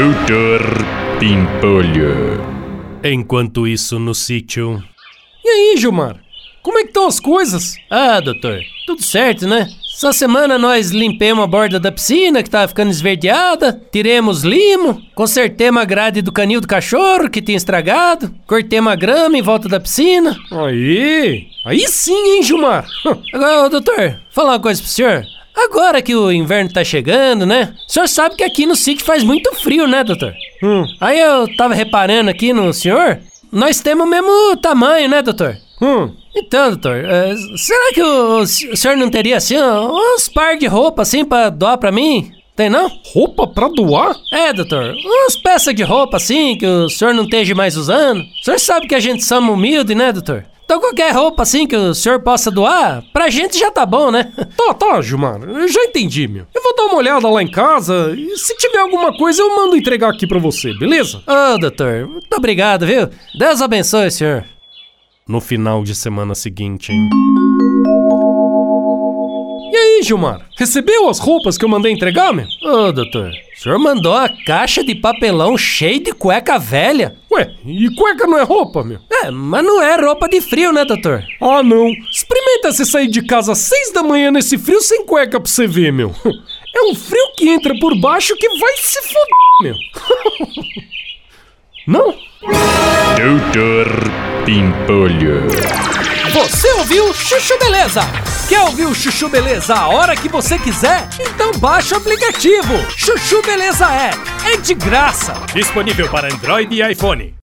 Doutor Pimpolho. Enquanto isso, no sítio. E aí, Gilmar? Como é que estão as coisas? Ah, doutor, tudo certo, né? Essa semana nós limpemos a borda da piscina que tava ficando esverdeada, tiremos limo, consertemos a grade do canil do cachorro que tinha estragado, cortemos a grama em volta da piscina. Aí, aí sim, hein, Gilmar? Agora, doutor, falar uma coisa pro senhor. Agora que o inverno tá chegando, né? O senhor sabe que aqui no sítio faz muito frio, né, doutor? Hum. Aí eu tava reparando aqui no senhor, nós temos o mesmo tamanho, né, doutor? Hum. Então, doutor, eh, será que o, o senhor não teria assim uns par de roupa assim pra doar pra mim? Tem não? Roupa pra doar? É, doutor, umas peças de roupa assim que o senhor não esteja mais usando. O senhor sabe que a gente somos humilde, né, doutor? Então qualquer roupa assim que o senhor possa doar, pra gente já tá bom, né? Tá, tá, Gilmar. Eu já entendi, meu. Eu vou dar uma olhada lá em casa e se tiver alguma coisa eu mando entregar aqui pra você, beleza? Ô, doutor, muito obrigado, viu? Deus abençoe, senhor. No final de semana seguinte, hein? E aí, Gilmar? Recebeu as roupas que eu mandei entregar, meu? Ô, doutor, o senhor mandou a caixa de papelão cheia de cueca velha. Ué, e cueca não é roupa, meu? É, mas não é roupa de frio, né, doutor? Ah, não. Experimenta você sair de casa às seis da manhã nesse frio sem cueca pra você ver, meu. É um frio que entra por baixo que vai se foder, meu. Não? Doutor Pimpolho. Você ouviu Chuchu Beleza? Quer ouvir o Chuchu Beleza a hora que você quiser? Então baixa o aplicativo. Chuchu Beleza é. É de graça. Disponível para Android e iPhone.